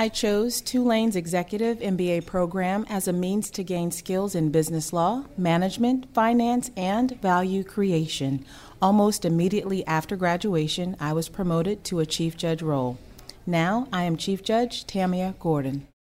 I chose Tulane's Executive MBA program as a means to gain skills in business law, management, finance, and value creation. Almost immediately after graduation, I was promoted to a chief judge role. Now I am Chief Judge Tamia Gordon.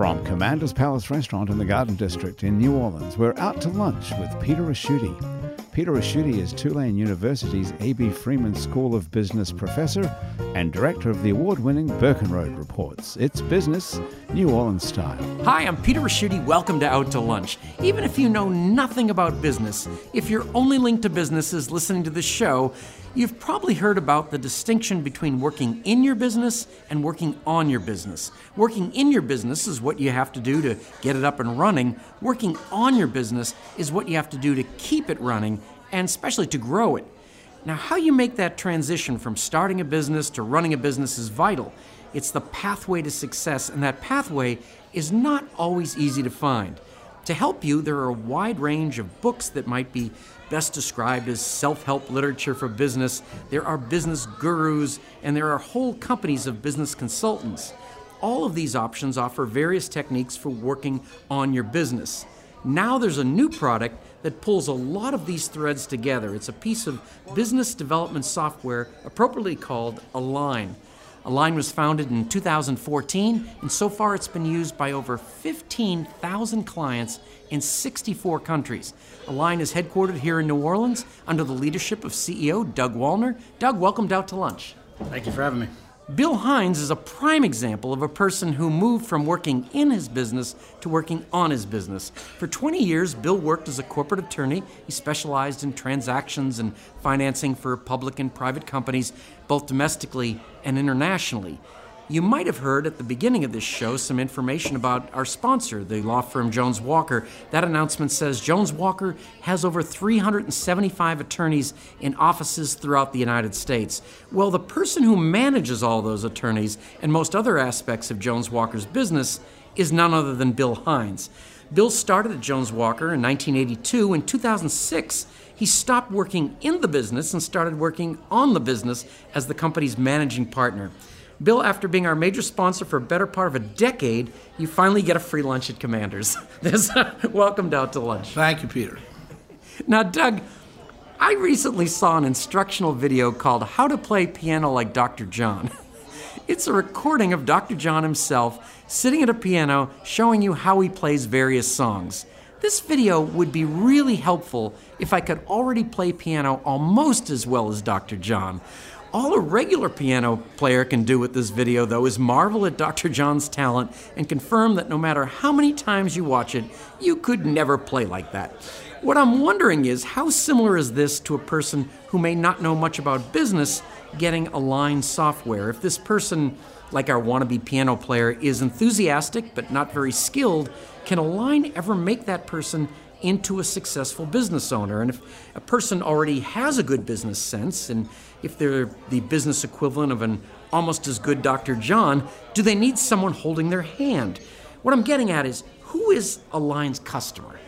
From Commander's Palace Restaurant in the Garden District in New Orleans, we're out to lunch with Peter Ricchiuti. Peter Ricchiuti is Tulane University's A.B. Freeman School of Business professor and director of the award winning Burkenroad Reports. It's business, New Orleans style. Hi, I'm Peter Ricchiuti. Welcome to Out to Lunch. Even if you know nothing about business, if you're only linked to businesses listening to this show, You've probably heard about the distinction between working in your business and working on your business. Working in your business is what you have to do to get it up and running. Working on your business is what you have to do to keep it running and especially to grow it. Now, how you make that transition from starting a business to running a business is vital. It's the pathway to success, and that pathway is not always easy to find. To help you, there are a wide range of books that might be best described as self help literature for business. There are business gurus, and there are whole companies of business consultants. All of these options offer various techniques for working on your business. Now there's a new product that pulls a lot of these threads together. It's a piece of business development software appropriately called Align. Align was founded in 2014, and so far it's been used by over 15,000 clients in 64 countries. Align is headquartered here in New Orleans under the leadership of CEO Doug Wallner. Doug, welcome out to lunch. Thank you for having me. Bill Hines is a prime example of a person who moved from working in his business to working on his business. For 20 years, Bill worked as a corporate attorney. He specialized in transactions and financing for public and private companies, both domestically and internationally. You might have heard at the beginning of this show some information about our sponsor, the law firm Jones Walker. That announcement says Jones Walker has over 375 attorneys in offices throughout the United States. Well, the person who manages all those attorneys and most other aspects of Jones Walker's business is none other than Bill Hines. Bill started at Jones Walker in 1982. In 2006, he stopped working in the business and started working on the business as the company's managing partner. Bill, after being our major sponsor for a better part of a decade, you finally get a free lunch at Commanders. This, welcomed out to lunch. Thank you, Peter. Now, Doug, I recently saw an instructional video called How to Play Piano Like Dr. John. It's a recording of Dr. John himself sitting at a piano showing you how he plays various songs. This video would be really helpful if I could already play piano almost as well as Dr. John. All a regular piano player can do with this video, though, is marvel at Dr. John's talent and confirm that no matter how many times you watch it, you could never play like that. What I'm wondering is how similar is this to a person who may not know much about business getting Align software? If this person, like our wannabe piano player, is enthusiastic but not very skilled, can Align ever make that person into a successful business owner? And if a person already has a good business sense and if they're the business equivalent of an almost as good Dr. John, do they need someone holding their hand? What I'm getting at is who is Align's customer?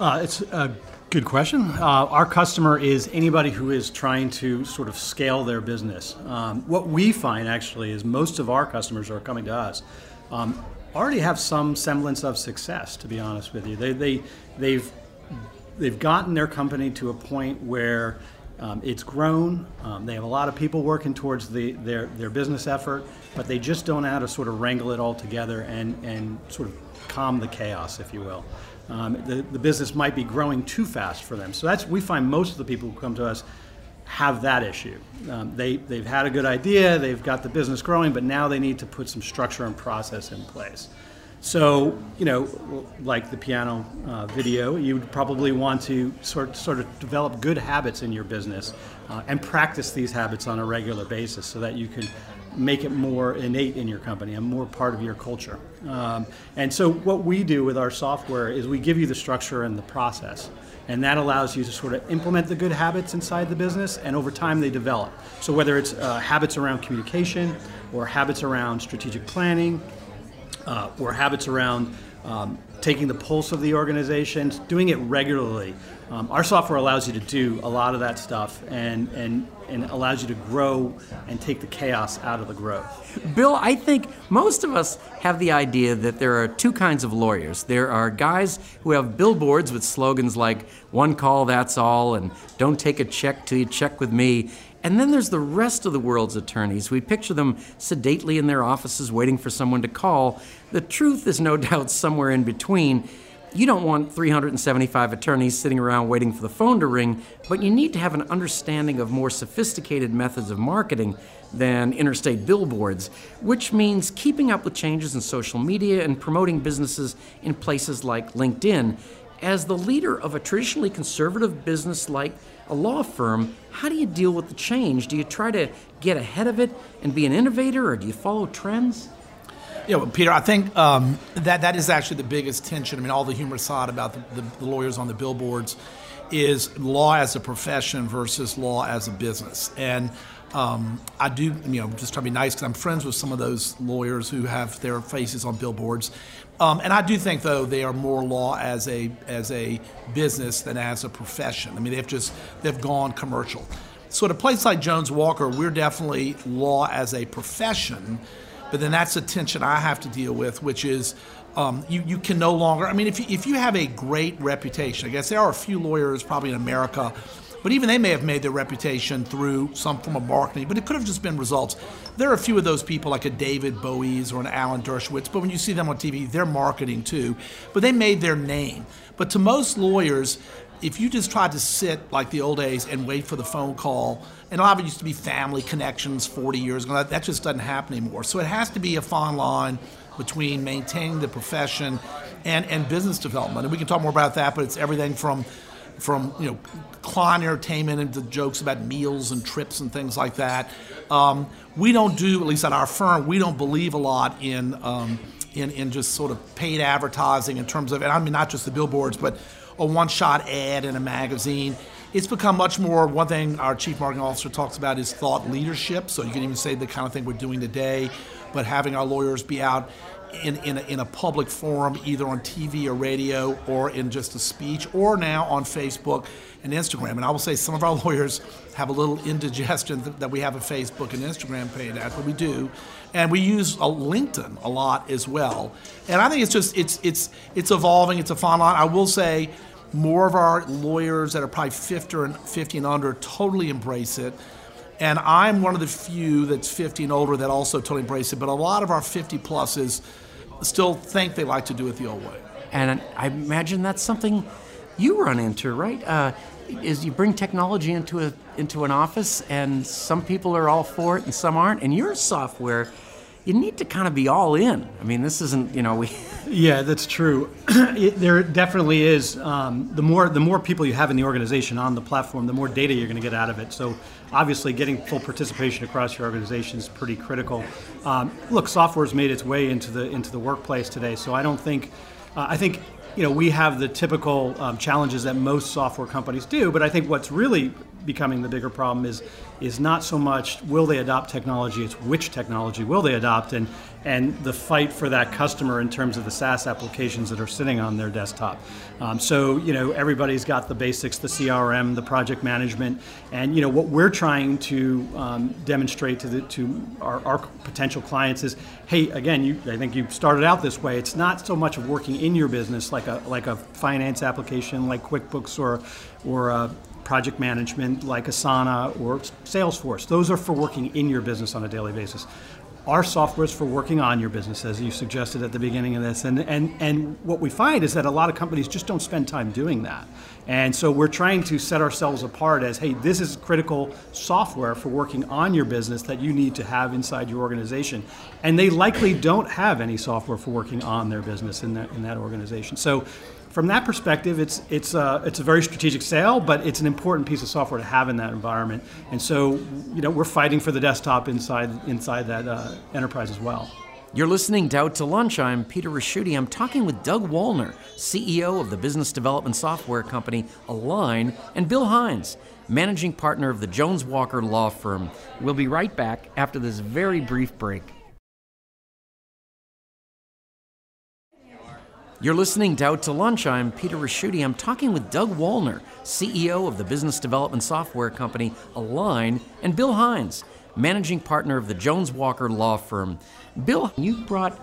Uh, it's a good question. Uh, our customer is anybody who is trying to sort of scale their business. Um, what we find actually is most of our customers are coming to us um, already have some semblance of success. To be honest with you, they, they they've they've gotten their company to a point where um, it's grown. Um, they have a lot of people working towards the, their, their business effort, but they just don't know how to sort of wrangle it all together and, and sort of calm the chaos, if you will. Um, the, the business might be growing too fast for them. So that's we find most of the people who come to us have that issue. Um, they, they've had a good idea, they've got the business growing, but now they need to put some structure and process in place. So, you know, like the piano uh, video, you would probably want to sort, sort of develop good habits in your business uh, and practice these habits on a regular basis so that you can make it more innate in your company and more part of your culture. Um, and so, what we do with our software is we give you the structure and the process. And that allows you to sort of implement the good habits inside the business, and over time they develop. So, whether it's uh, habits around communication, or habits around strategic planning, uh, or habits around um, taking the pulse of the organization, doing it regularly. Um, our software allows you to do a lot of that stuff and, and, and allows you to grow and take the chaos out of the growth. Bill, I think most of us have the idea that there are two kinds of lawyers. There are guys who have billboards with slogans like, one call, that's all, and don't take a check till you check with me. And then there's the rest of the world's attorneys. We picture them sedately in their offices waiting for someone to call. The truth is no doubt somewhere in between. You don't want 375 attorneys sitting around waiting for the phone to ring, but you need to have an understanding of more sophisticated methods of marketing than interstate billboards, which means keeping up with changes in social media and promoting businesses in places like LinkedIn. As the leader of a traditionally conservative business like a law firm, how do you deal with the change? Do you try to get ahead of it and be an innovator, or do you follow trends? Yeah, well, Peter, I think um, that that is actually the biggest tension. I mean, all the humorous thought about the, the, the, lawyers on the billboards is law as a profession versus law as a business. And um, I do, you know, just try to be nice because I'm friends with some of those lawyers who have their faces on billboards. Um, and I do think, though, they are more law as a as a business than as a profession. I mean, they've just they've gone commercial. So at a place like Jones Walker, we're definitely law as a profession but then that's a tension I have to deal with, which is um, you, you can no longer, I mean, if you, if you have a great reputation, I guess there are a few lawyers probably in America, but even they may have made their reputation through some form of marketing, but it could have just been results. There are a few of those people like a David Boies or an Alan Dershowitz, but when you see them on TV, they're marketing too, but they made their name. But to most lawyers, if you just tried to sit like the old days and wait for the phone call, and a lot of it used to be family connections 40 years ago, that, just doesn't happen anymore. So it has to be a fine line between maintaining the profession and, and business development. And we can talk more about that, but it's everything from from you know client entertainment the jokes about meals and trips and things like that. Um, we don't do, at least at our firm, we don't believe a lot in, um, in in just sort of paid advertising in terms of, and I mean not just the billboards, but a one shot ad in a magazine. It's become much more. One thing our chief marketing officer talks about is thought leadership. So you can even say the kind of thing we're doing today, but having our lawyers be out in, in, a, in a public forum, either on TV or radio, or in just a speech, or now on Facebook and Instagram. And I will say some of our lawyers have a little indigestion that we have a Facebook and Instagram page at, but we do, and we use a LinkedIn a lot as well. And I think it's just it's it's it's evolving. It's a fine line. I will say. More of our lawyers that are probably 50 and 50 and under totally embrace it. And I'm one of the few that's 50 and older that also totally embrace it. But a lot of our 50 pluses still think they like to do it the old way. And I imagine that's something you run into, right? Uh, is you bring technology into a into an office, and some people are all for it, and some aren't. And your software, you need to kind of be all in. I mean, this isn't you know we. Yeah, that's true. it, there definitely is. Um, the more the more people you have in the organization on the platform, the more data you're going to get out of it. So obviously, getting full participation across your organization is pretty critical. Um, look, software's made its way into the into the workplace today, so I don't think. Uh, I think you know, we have the typical um, challenges that most software companies do, but I think what's really becoming the bigger problem is is not so much will they adopt technology, it's which technology will they adopt, and and the fight for that customer in terms of the SaaS applications that are sitting on their desktop. Um, so you know everybody's got the basics, the CRM, the project management, and you know what we're trying to um, demonstrate to the to our, our, potential clients is, hey, again, you I think you started out this way. It's not so much of working in your business like a like a finance application like QuickBooks or or a project management like Asana or Salesforce. Those are for working in your business on a daily basis. Our software is for working on your business, as you suggested at the beginning of this. And, and, and what we find is that a lot of companies just don't spend time doing that. And so we're trying to set ourselves apart as hey, this is critical software for working on your business that you need to have inside your organization. And they likely don't have any software for working on their business in that, in that organization. So from that perspective, it's it's a, it's a very strategic sale, but it's an important piece of software to have in that environment. And so, you know, we're fighting for the desktop inside inside that uh, enterprise as well. You're listening to Out to Lunch. I'm Peter Ricchiuti. I'm talking with Doug Wallner, CEO of the business development software company Align, and Bill Hines, managing partner of the Jones Walker Law Firm. We'll be right back after this very brief break. You're listening to Out to Lunch. I'm Peter Ricchiuti. I'm talking with Doug Wallner, CEO of the business development software company Align, and Bill Hines, managing partner of the Jones Walker Law Firm. Bill, you brought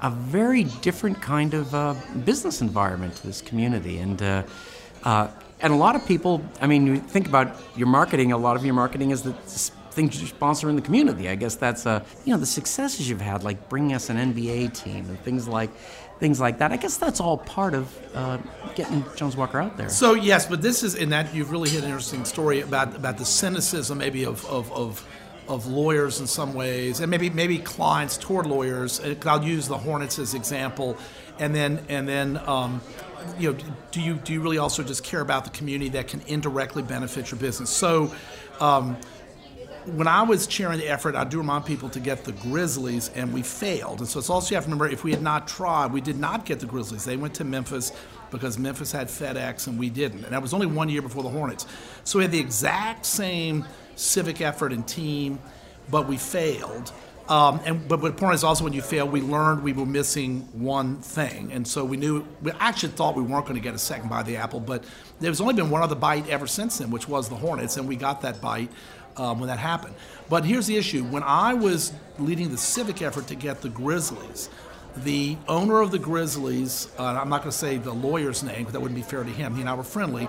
a very different kind of uh, business environment to this community, and uh, uh, and a lot of people. I mean, you think about your marketing. A lot of your marketing is the things you sponsor in the community. I guess that's uh, you know the successes you've had, like bringing us an NBA team and things like things like that. I guess that's all part of uh, getting Jones Walker out there. So yes, but this is in that you've really hit an interesting story about about the cynicism maybe of of, of of lawyers in some ways, and maybe maybe clients toward lawyers. I'll use the Hornets as example, and then and then um, you know, do you do you really also just care about the community that can indirectly benefit your business? So. Um, when I was chairing the effort, I do remind people to get the Grizzlies, and we failed. And so it's also you have to remember if we had not tried, we did not get the Grizzlies. They went to Memphis because Memphis had FedEx and we didn't. And that was only one year before the Hornets. So we had the exact same civic effort and team, but we failed. Um, and but, the point is also when you fail, we learned we were missing one thing, and so we knew we actually thought we weren't going to get a second bite of the apple. But there's only been one other bite ever since then, which was the Hornets, and we got that bite um, when that happened. But here's the issue: when I was leading the civic effort to get the Grizzlies, the owner of the Grizzlies, uh, I'm not going to say the lawyer's name because that wouldn't be fair to him. He and I were friendly,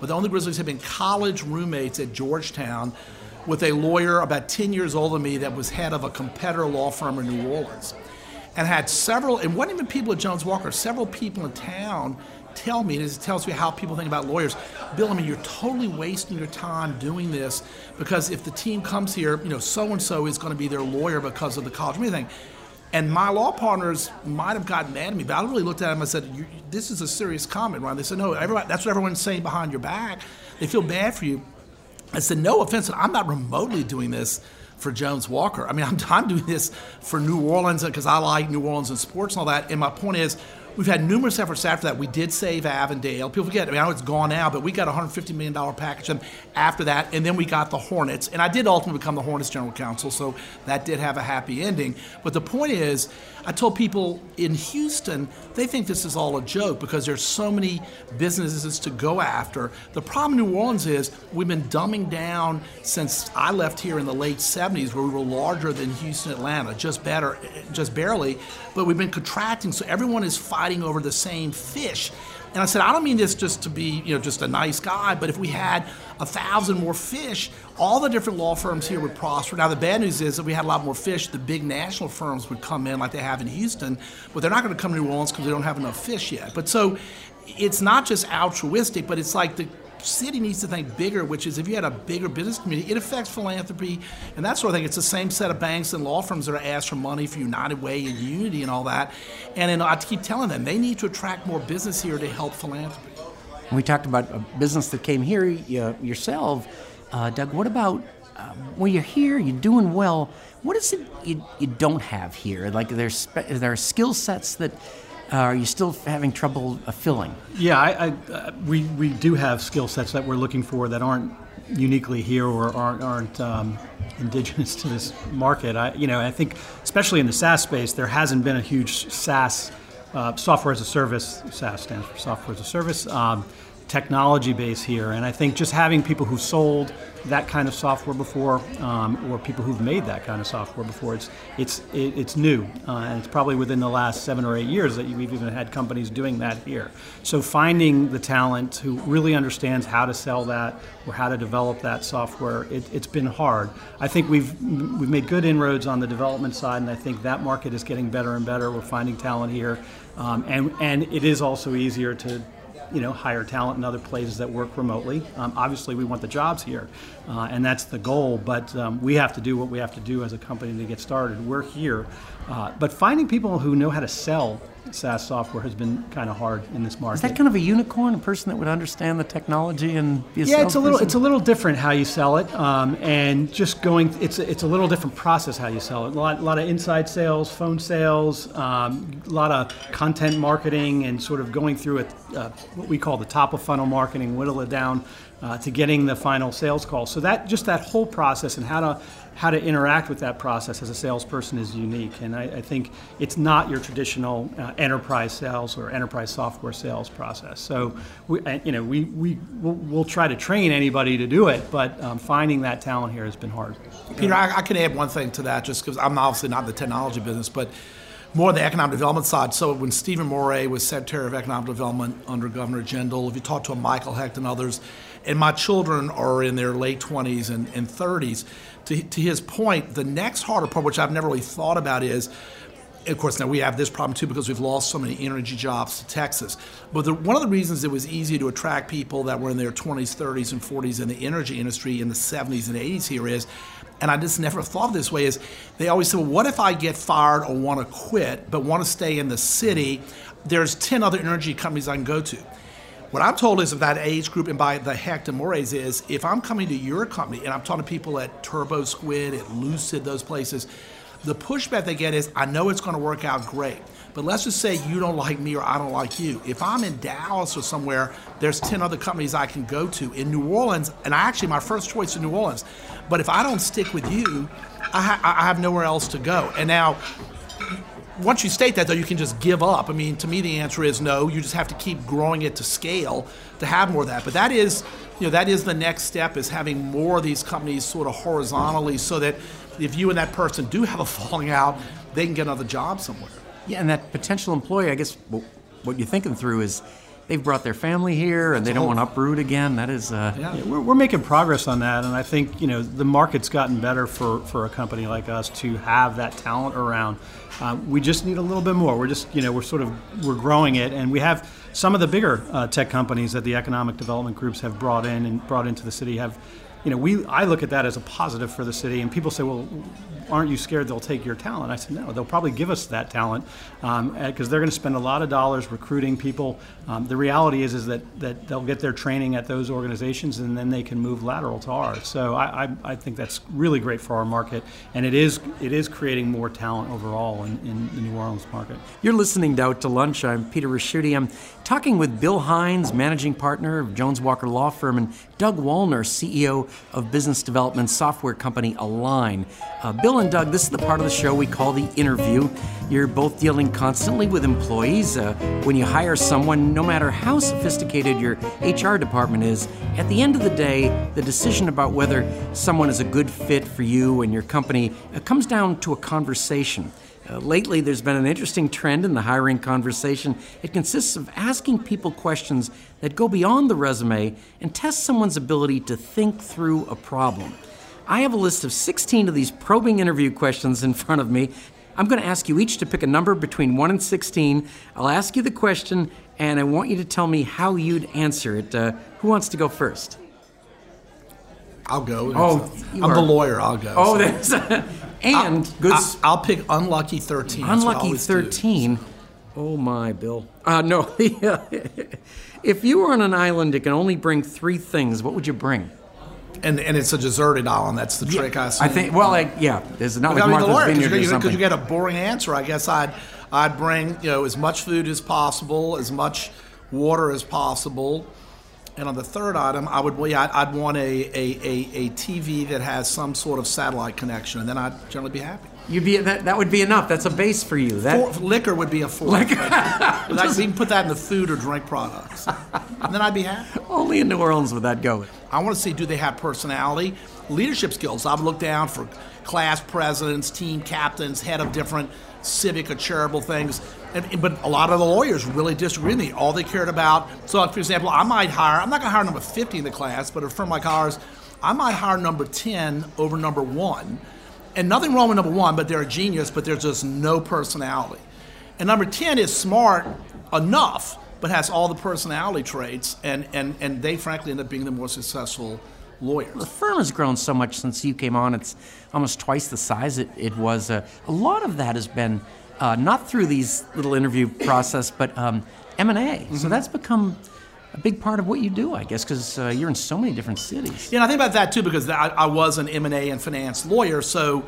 but the the Grizzlies had been college roommates at Georgetown with a lawyer about 10 years older than me that was head of a competitor law firm in New Orleans. And had several, and wasn't even people at Jones Walker, several people in town tell me, and it tells me how people think about lawyers. Bill, I mean, you're totally wasting your time doing this because if the team comes here, you know, so and so is going to be their lawyer because of the college thing. And my law partners might have gotten mad at me, but I really looked at them and said, "This is a serious comment, Ron." They said, "No, everybody, that's what everyone's saying behind your back. They feel bad for you." I said, "No offense, I'm not remotely doing this." for Jones Walker. I mean, I'm, I'm doing this for New Orleans because I like New Orleans and sports and all that. And my point is, We've had numerous efforts after that. We did save Avondale. People forget, I mean, know it's gone now, but we got a $150 million package after that, and then we got the Hornets. And I did ultimately become the Hornets general counsel, so that did have a happy ending. But the point is, I told people in Houston, they think this is all a joke because there's so many businesses to go after. The problem in New Orleans is we've been dumbing down since I left here in the late 70s, where we were larger than Houston, Atlanta, just better, just barely, but we've been contracting. So everyone is fighting fighting over the same fish. And I said, I don't mean this just to be, you know, just a nice guy, but if we had a thousand more fish, all the different law firms here would prosper. Now the bad news is if we had a lot more fish, the big national firms would come in like they have in Houston, but they're not going to come to New Orleans because they don't have enough fish yet. But so it's not just altruistic, but it's like the city needs to think bigger, which is if you had a bigger business community, it affects philanthropy and that sort of thing. It's the same set of banks and law firms that are asked for money for United Way and Unity and all that. And, I keep telling them they need to attract more business here to help philanthropy. We talked about a business that came here uh, yourself. Uh, Doug, what about uh, when you're here, you're doing well. What is it you, you don't have here? Like there are skill sets that uh, are you still having trouble uh, filling? Yeah, I, I, uh, we, we do have skill sets that we're looking for that aren't uniquely here or aren't, aren't um, indigenous to this market. I, you know, I think especially in the SaaS space, there hasn't been a huge SaaS uh, software as a service. SaaS stands for software as a service. Um, technology base here. And I think just having people who sold that kind of software before, um, or people who've made that kind of software before, it's it's it, it's new, uh, and it's probably within the last seven or eight years that we've even had companies doing that here. So finding the talent who really understands how to sell that or how to develop that software, it, has been hard. I think we've we've made good inroads on the development side, and I think that market is getting better and better. We're finding talent here, um, and and it is also easier to you know, hire talent in other places that work remotely. Um, obviously, we want the jobs here, uh, and that's the goal. But um, we have to do what we have to do as a company to get started. We're here, uh, but finding people who know how to sell SaaS software has been kind of hard in this market. Is that kind of a unicorn, a person that would understand the technology and be a yeah, it's a little salesperson? it's a little different how you sell it, um, and just going it's a, it's a little different process how you sell it. A lot, a lot of inside sales, phone sales, um, a lot of content marketing, and sort of going through it, uh, what we call the top of funnel marketing, whittle it down uh, to getting the final sales call. So that just that whole process and how to how to interact with that process as a salesperson is unique. And I, I think it's not your traditional uh, enterprise sales or enterprise software sales process. So, we, uh, you know, we, we, we'll, we'll, try to train anybody to do it, but um, finding that talent here has been hard. Peter, I, I can add one thing to that just because I'm obviously not in the technology business, but more the economic development side. So when Stephen Moret was Secretary of Economic Development under Governor Jindal, if you talk to Michael Hecht and others, and my children are in their late 20s and, and 30s, to, to his point, the next harder part, which I've never really thought about, is of course, now we have this problem too because we've lost so many energy jobs to Texas. But the, one of the reasons it was easy to attract people that were in their 20s, 30s, and 40s in the energy industry in the 70s and 80s here is, and I just never thought this way, is they always say, well, what if I get fired or want to quit but want to stay in the city? There's 10 other energy companies I can go to. What I'm told is of that age group, and by the Moret's is if I'm coming to your company and I'm talking to people at TurboSquid, at Lucid, those places, the pushback they get is, I know it's going to work out great. But let's just say you don't like me or I don't like you. If I'm in Dallas or somewhere, there's 10 other companies I can go to. In New Orleans, and I actually, my first choice is New Orleans. But if I don't stick with you, I, ha- I have nowhere else to go. And now, once you state that, though, you can just give up. I mean, to me, the answer is no. You just have to keep growing it to scale to have more of that. But that is, you know, that is the next step is having more of these companies sort of horizontally, so that if you and that person do have a falling out, they can get another job somewhere. Yeah, and that potential employee, I guess, what you're thinking through is they've brought their family here and they don't want to uproot again. That is, uh, yeah. we're, we're, making progress on that, and I think you know the market's gotten better for for a company like us to have that talent around. Uh, we just need a little bit more. We're just you know we're sort of we're growing it, and we have some of the bigger uh, tech companies that the economic development groups have brought in and brought into the city have you know, we I look at that as a positive for the city. And people say, well, aren't you scared they'll take your talent? I said, no, they'll probably give us that talent because um, they're going to spend a lot of dollars recruiting people. Um, the reality is is that, that they'll get their training at those organizations and then they can move lateral to ours. So I, I, I think that's really great for our market, and it is it is creating more talent overall in, in the New Orleans market. You're listening to Out to Lunch. I'm Peter Ricchiuti. I'm talking with Bill Hines, managing partner of Jones Walker Law Firm, and Doug Wallner, CEO of business development software company Align. Uh, Bill and Doug, this is the part of the show we call the interview. You're both dealing constantly with employees. Uh, when you hire someone, no matter how sophisticated your HR department is, at the end of the day, the decision about whether someone is a good fit for you and your company uh, comes down to a conversation. Uh, lately, there's been an interesting trend in the hiring conversation. It consists of asking people questions that go beyond the resume and test someone's ability to think through a problem. I have a list of 16 of these probing interview questions in front of me. I'm going to ask you each to pick a number between 1 and 16. I'll ask you the question, and I want you to tell me how you'd answer it. Uh, who wants to go first? I'll go. Oh, I'm are... the lawyer. I'll go. Oh, so. there's. and I'll, good. I'll, pick unlucky 13. Unlucky 13. Do. Oh my, Bill. Uh, no. if you were on an island that can only bring three things, what would you bring? And, and it's a deserted island. That's the trick. Yeah, I, I think. Well, like yeah, it's not like Martha's lawyer, Vineyard or something. Because you get a boring answer. I guess I'd I'd bring you know as much food as possible, as much water as possible, and on the third item, I would yeah, I'd, I'd want a, a, a, a, TV that has some sort of satellite connection, and then I'd generally be happy. You'd be that, that would be enough. That's a base for you. That Four, liquor would be a fourth. Liquor. Just, you can put that in the food or drink products, and then I'd be happy. Only in New Orleans would that go. I want to see do they have personality, leadership skills. I would look down for class presidents, team captains, head of different civic or charitable things. And, but a lot of the lawyers really disagree with me. All they cared about, so for example, I might hire, I'm not going to hire number 50 in the class, but a firm like ours, I might hire number 10 over number one. And nothing wrong with number one, but they're a genius, but there's just no personality. And number 10 is smart enough, but has all the personality traits, and, and, and they frankly end up being the more successful lawyers. The firm has grown so much since you came on. It's almost twice the size it, it was. Uh, a lot of that has been uh, not through these little interview process, but um, M&A. Mm-hmm. So that's become a big part of what you do, I guess, because uh, you're in so many different cities. Yeah, and I think about that too because I, I was an M and A and finance lawyer, so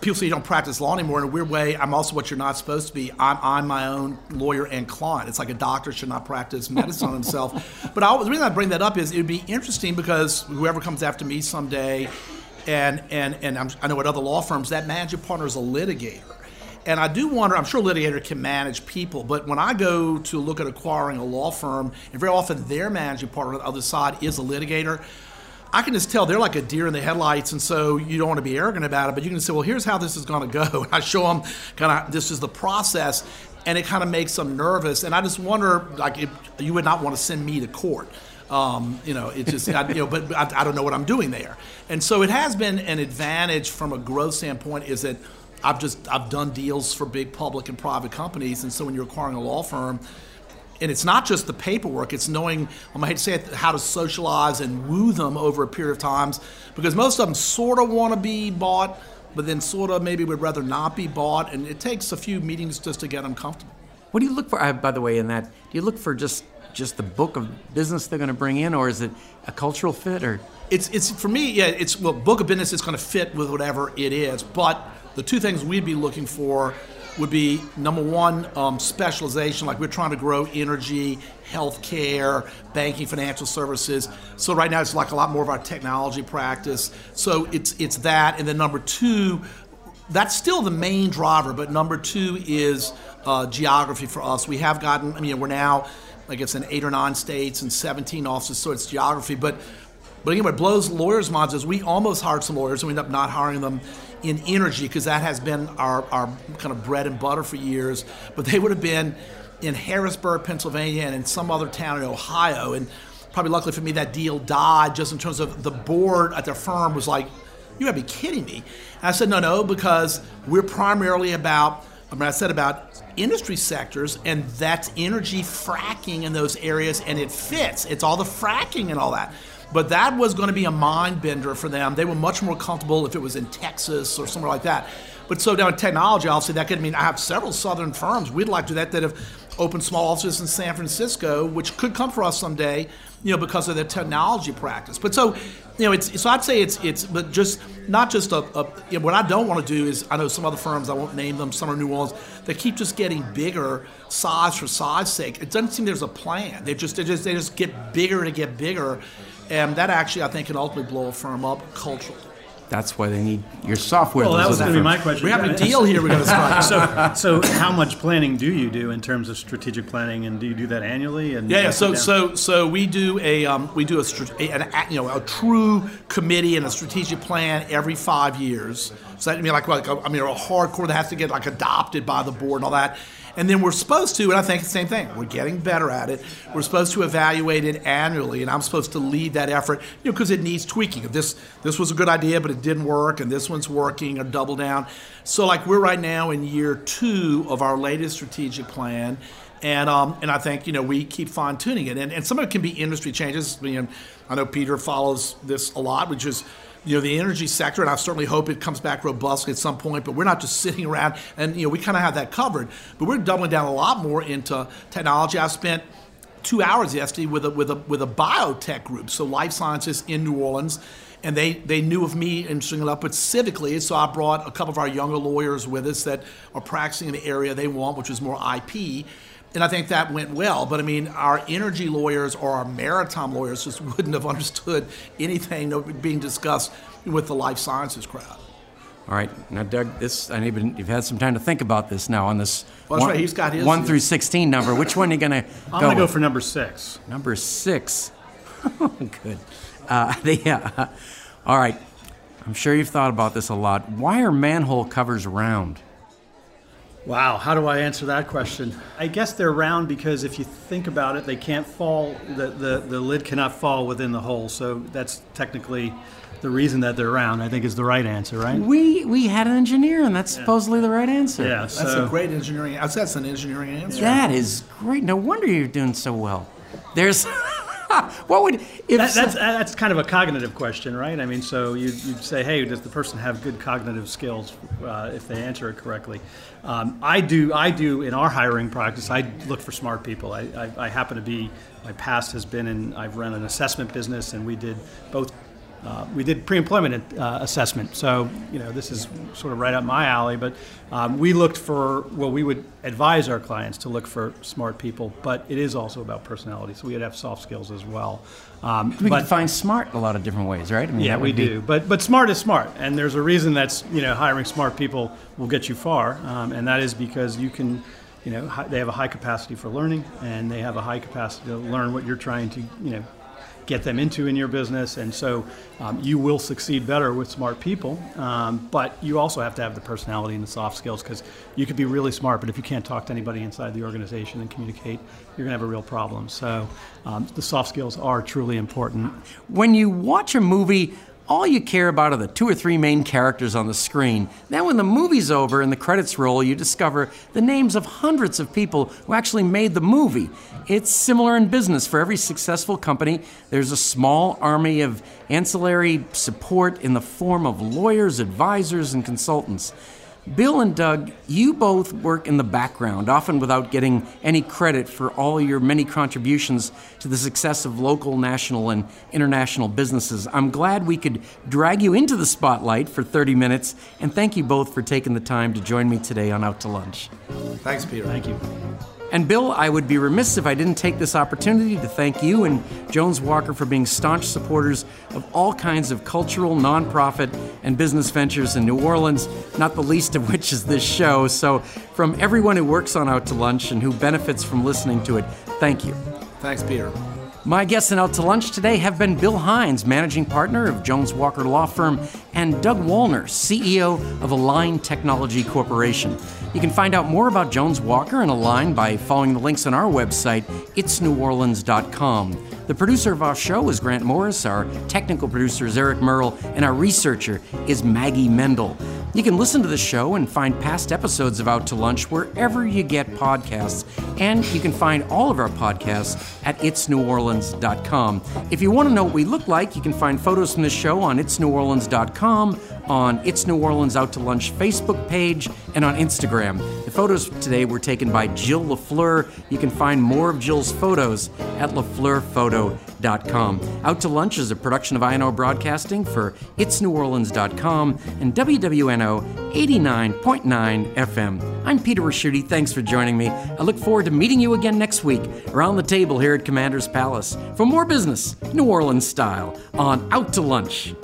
people say you don't practice law anymore. In a weird way, I'm also what you're not supposed to be. I'm, I'm my own lawyer and client. It's like a doctor should not practice medicine on himself. But I, the reason I bring that up is it would be interesting because whoever comes after me someday, and and and I'm, I know at other law firms that managing partner is a litigator. And I do wonder, I'm sure litigator can manage people, but when I go to look at acquiring a law firm, and very often their managing partner on the other side is a litigator, I can just tell they're like a deer in the headlights, and so you don't want to be arrogant about it, but you can say, well, here's how this is going to go. And I show them kind of this is the process, and it kind of makes them nervous. And I just wonder, like, if you would not want to send me to court. Um, you know, it just, I, you know, but I, I don't know what I'm doing there. And so it has been an advantage from a growth standpoint is that I've just, I've done deals for big public and private companies. And so when you're acquiring a law firm, and it's not just the paperwork, it's knowing, I might say, it, how to socialize and woo them over a period of times because most of them sort of want to be bought, but then sort of maybe would rather not be bought. And it takes a few meetings just to get them comfortable. What do you look for, uh, by the way, in that? Do you look for just just the book of business they're going to bring in, or is it a cultural fit, or It's, it's for me, yeah, it's, well, book of business is going to fit with whatever it is. But the two things we'd be looking for would be number one, um, specialization, like we're trying to grow energy, healthcare, banking, financial services. So right now it's like a lot more of our technology practice. So it's it's that, and then number two, that's still the main driver. But number two is uh, geography for us. We have gotten, I mean, we're now, I guess, in eight or nine states and 17 offices, so it's geography. But but again, what blows lawyers' minds is we almost hired some lawyers, and we ended up not hiring them in energy because that has been our, our kind of bread and butter for years. But they would have been in Harrisburg, Pennsylvania, and in some other town in Ohio. And probably luckily for me, that deal died just in terms of the board at their firm was like, you gotta be kidding me. And I said, no, no, because we're primarily about, I mean, I said about industry sectors, and that's energy fracking in those areas, and it fits. It's all the fracking and all that. But that was going to be a mind bender for them. They were much more comfortable if it was in Texas or somewhere like that. But so down in technology, obviously, that could mean I have several southern firms we'd like to do that that have opened small offices in San Francisco, which could come for us someday, you know, because of their technology practice. But so, you know, it's so I'd say it's it's but just not just a, a you know, what I don't want to do is I know some other firms I won't name them, some are New ones that keep just getting bigger, size for size sake. It doesn't seem there's a plan. They just they just they just get bigger to get bigger. And that actually, I think, can ultimately blow a firm up culturally. that's why they need your software? Well, that was going to be my question. We have a deal here we're going to strike. So, so how much planning do you do in terms of strategic planning, and do you do that annually? And Yeah, yeah. So, so, so we do a um, we do a, a an, a- you know a true committee and a strategic plan every five years. So that I mean like like a, I mean a hardcore that has to get like adopted by the board and all that. And then we're supposed to, and I think the same thing. We're getting better at it. We're supposed to evaluate it annually, and I'm supposed to lead that effort, you know, because it needs tweaking. This this was a good idea, but it didn't work, and this one's working, or double down. So, like we're right now in year two of our latest strategic plan, and um, and I think you know we keep fine tuning it, and, and some of it can be industry changes. I, mean, I know Peter follows this a lot, which is you know the energy sector, and I certainly hope it comes back robustly at some point. But we're not just sitting around, and you know we kind of have that covered. But we're doubling down a lot more into technology. I spent two hours yesterday with a with a with a biotech group, so life sciences in New Orleans, and they they knew of me and stringing up with civically. So I brought a couple of our younger lawyers with us that are practicing in the area they want, which is more IP. And I think that went well. But I mean, our energy lawyers or our maritime lawyers just wouldn't have understood anything being discussed with the life sciences crowd. All right, now Doug, this I need you've had some time to think about this now on this. Well, that's one, right, he's got his- one through sixteen number. Which one are you gonna go? I'm go? going to go with? for number six. number six. Good. Uh, yeah. All right. I'm sure you've thought about this a lot. Why are manhole covers round? Wow, how do I answer that question? I guess they're round because if you think about it, they can't fall, the, the, the lid cannot fall within the hole. So that's technically the reason that they're round, I think is the right answer, right? We we had an engineer, and that's supposedly the right answer. Yeah, That's so a great engineering. That's an engineering answer. That is great. No wonder you're doing so well. There's what would if that, that's that's kind of a cognitive question, right? I mean, so you you'd say, hey, does the person have good cognitive skills uh, if they answer it correctly? Um, I do. I do in our hiring practice. I look for smart people. I, I, I happen to be. My past has been in. I've run an assessment business, and we did both uh, we did pre-employment uh, assessment, so you know this is sort of right up my alley. But um, we looked for well, we would advise our clients to look for smart people, but it is also about personality. So we would have soft skills as well. Um, we but, define smart a lot of different ways, right? I mean, yeah, we be... do. But but smart is smart, and there's a reason that's you know hiring smart people will get you far, um, and that is because you can you know they have a high capacity for learning and they have a high capacity to learn what you're trying to you know get them into in your business. And so um, you will succeed better with smart people. Um, but you also have to have the personality and the soft skills because you could be really smart, but if you can't talk to anybody inside the organization and communicate, you're going to have a real problem. So um, the soft skills are truly important. When you watch a movie, all you care about are the two or three main characters on the screen. Then, when the movie's over and the credits roll, you discover the names of hundreds of people who actually made the movie. It's similar in business. For every successful company, there's a small army of ancillary support in the form of lawyers, advisors, and consultants. Bill and Doug, you both work in the background, often without getting any credit for all your many contributions to the success of local, national, and international businesses. I'm glad we could drag you into the spotlight for 30 minutes, and thank you both for taking the time to join me today on Out to Lunch. Thanks, Peter. Thank you. And Bill, I would be remiss if I didn't take this opportunity to thank you and Jones Walker for being staunch supporters of all kinds of cultural, nonprofit, and business ventures in New Orleans, not the least of which is this show. So, from everyone who works on Out to Lunch and who benefits from listening to it, thank you. Thanks, Peter. My guests in Out to Lunch today have been Bill Hines, managing partner of Jones Walker Law Firm, and Doug Wallner, CEO of Align Technology Corporation. You can find out more about Jones Walker and Align by following the links on our website, itsneworleans.com. The producer of our show is Grant Morris, our technical producer is Eric Merle, and our researcher is Maggie Mendel. You can listen to the show and find past episodes of Out to Lunch wherever you get podcasts, and you can find all of our podcasts at itsneworleans.com. If you want to know what we look like, you can find photos from the show on itsneworleans.com, on It's New Orleans Out to Lunch Facebook page, and on Instagram. The photos today were taken by Jill LaFleur. You can find more of Jill's photos at lafleurphoto.com. Out to Lunch is a production of INO Broadcasting for itsneworleans.com and WWNO 89.9 FM. I'm Peter Ricchiuti. Thanks for joining me. I look forward to meeting you again next week around the table here at Commander's Palace for more business, New Orleans style, on Out to Lunch.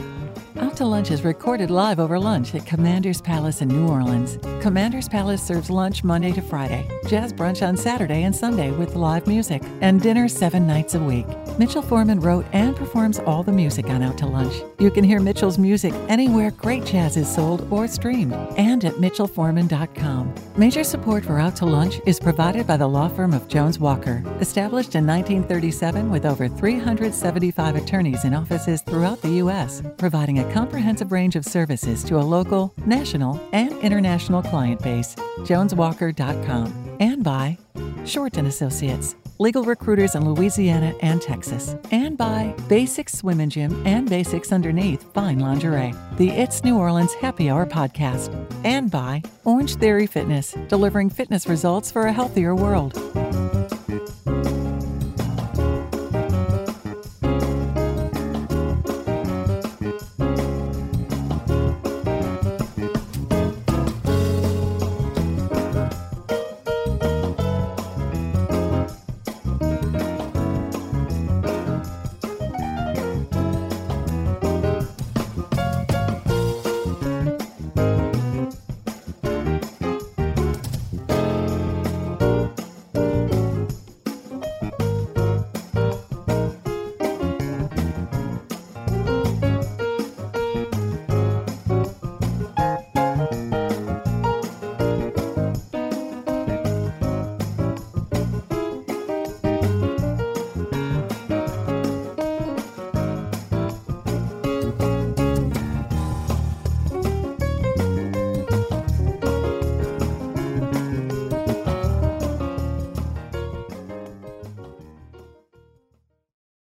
Out to Lunch is recorded live over lunch at Commander's Palace in New Orleans. Commander's Palace serves lunch Monday to Friday, jazz brunch on Saturday and Sunday with live music, and dinner seven nights a week. Mitchell Foreman wrote and performs all the music on Out to Lunch. You can hear Mitchell's music anywhere great jazz is sold or streamed, and at mitchellforeman.com. Major support for Out to Lunch is provided by the law firm of Jones Walker, established in 1937 with over 375 attorneys in offices throughout the U.S., providing a comprehensive range of services to a local, national, and international client base. JonesWalker.com. And by Shorten Associates, legal recruiters in Louisiana and Texas. And by Basics Swim and Gym and Basics Underneath Fine Lingerie, the It's New Orleans Happy Hour podcast. And by Orange Theory Fitness, delivering fitness results for a healthier world.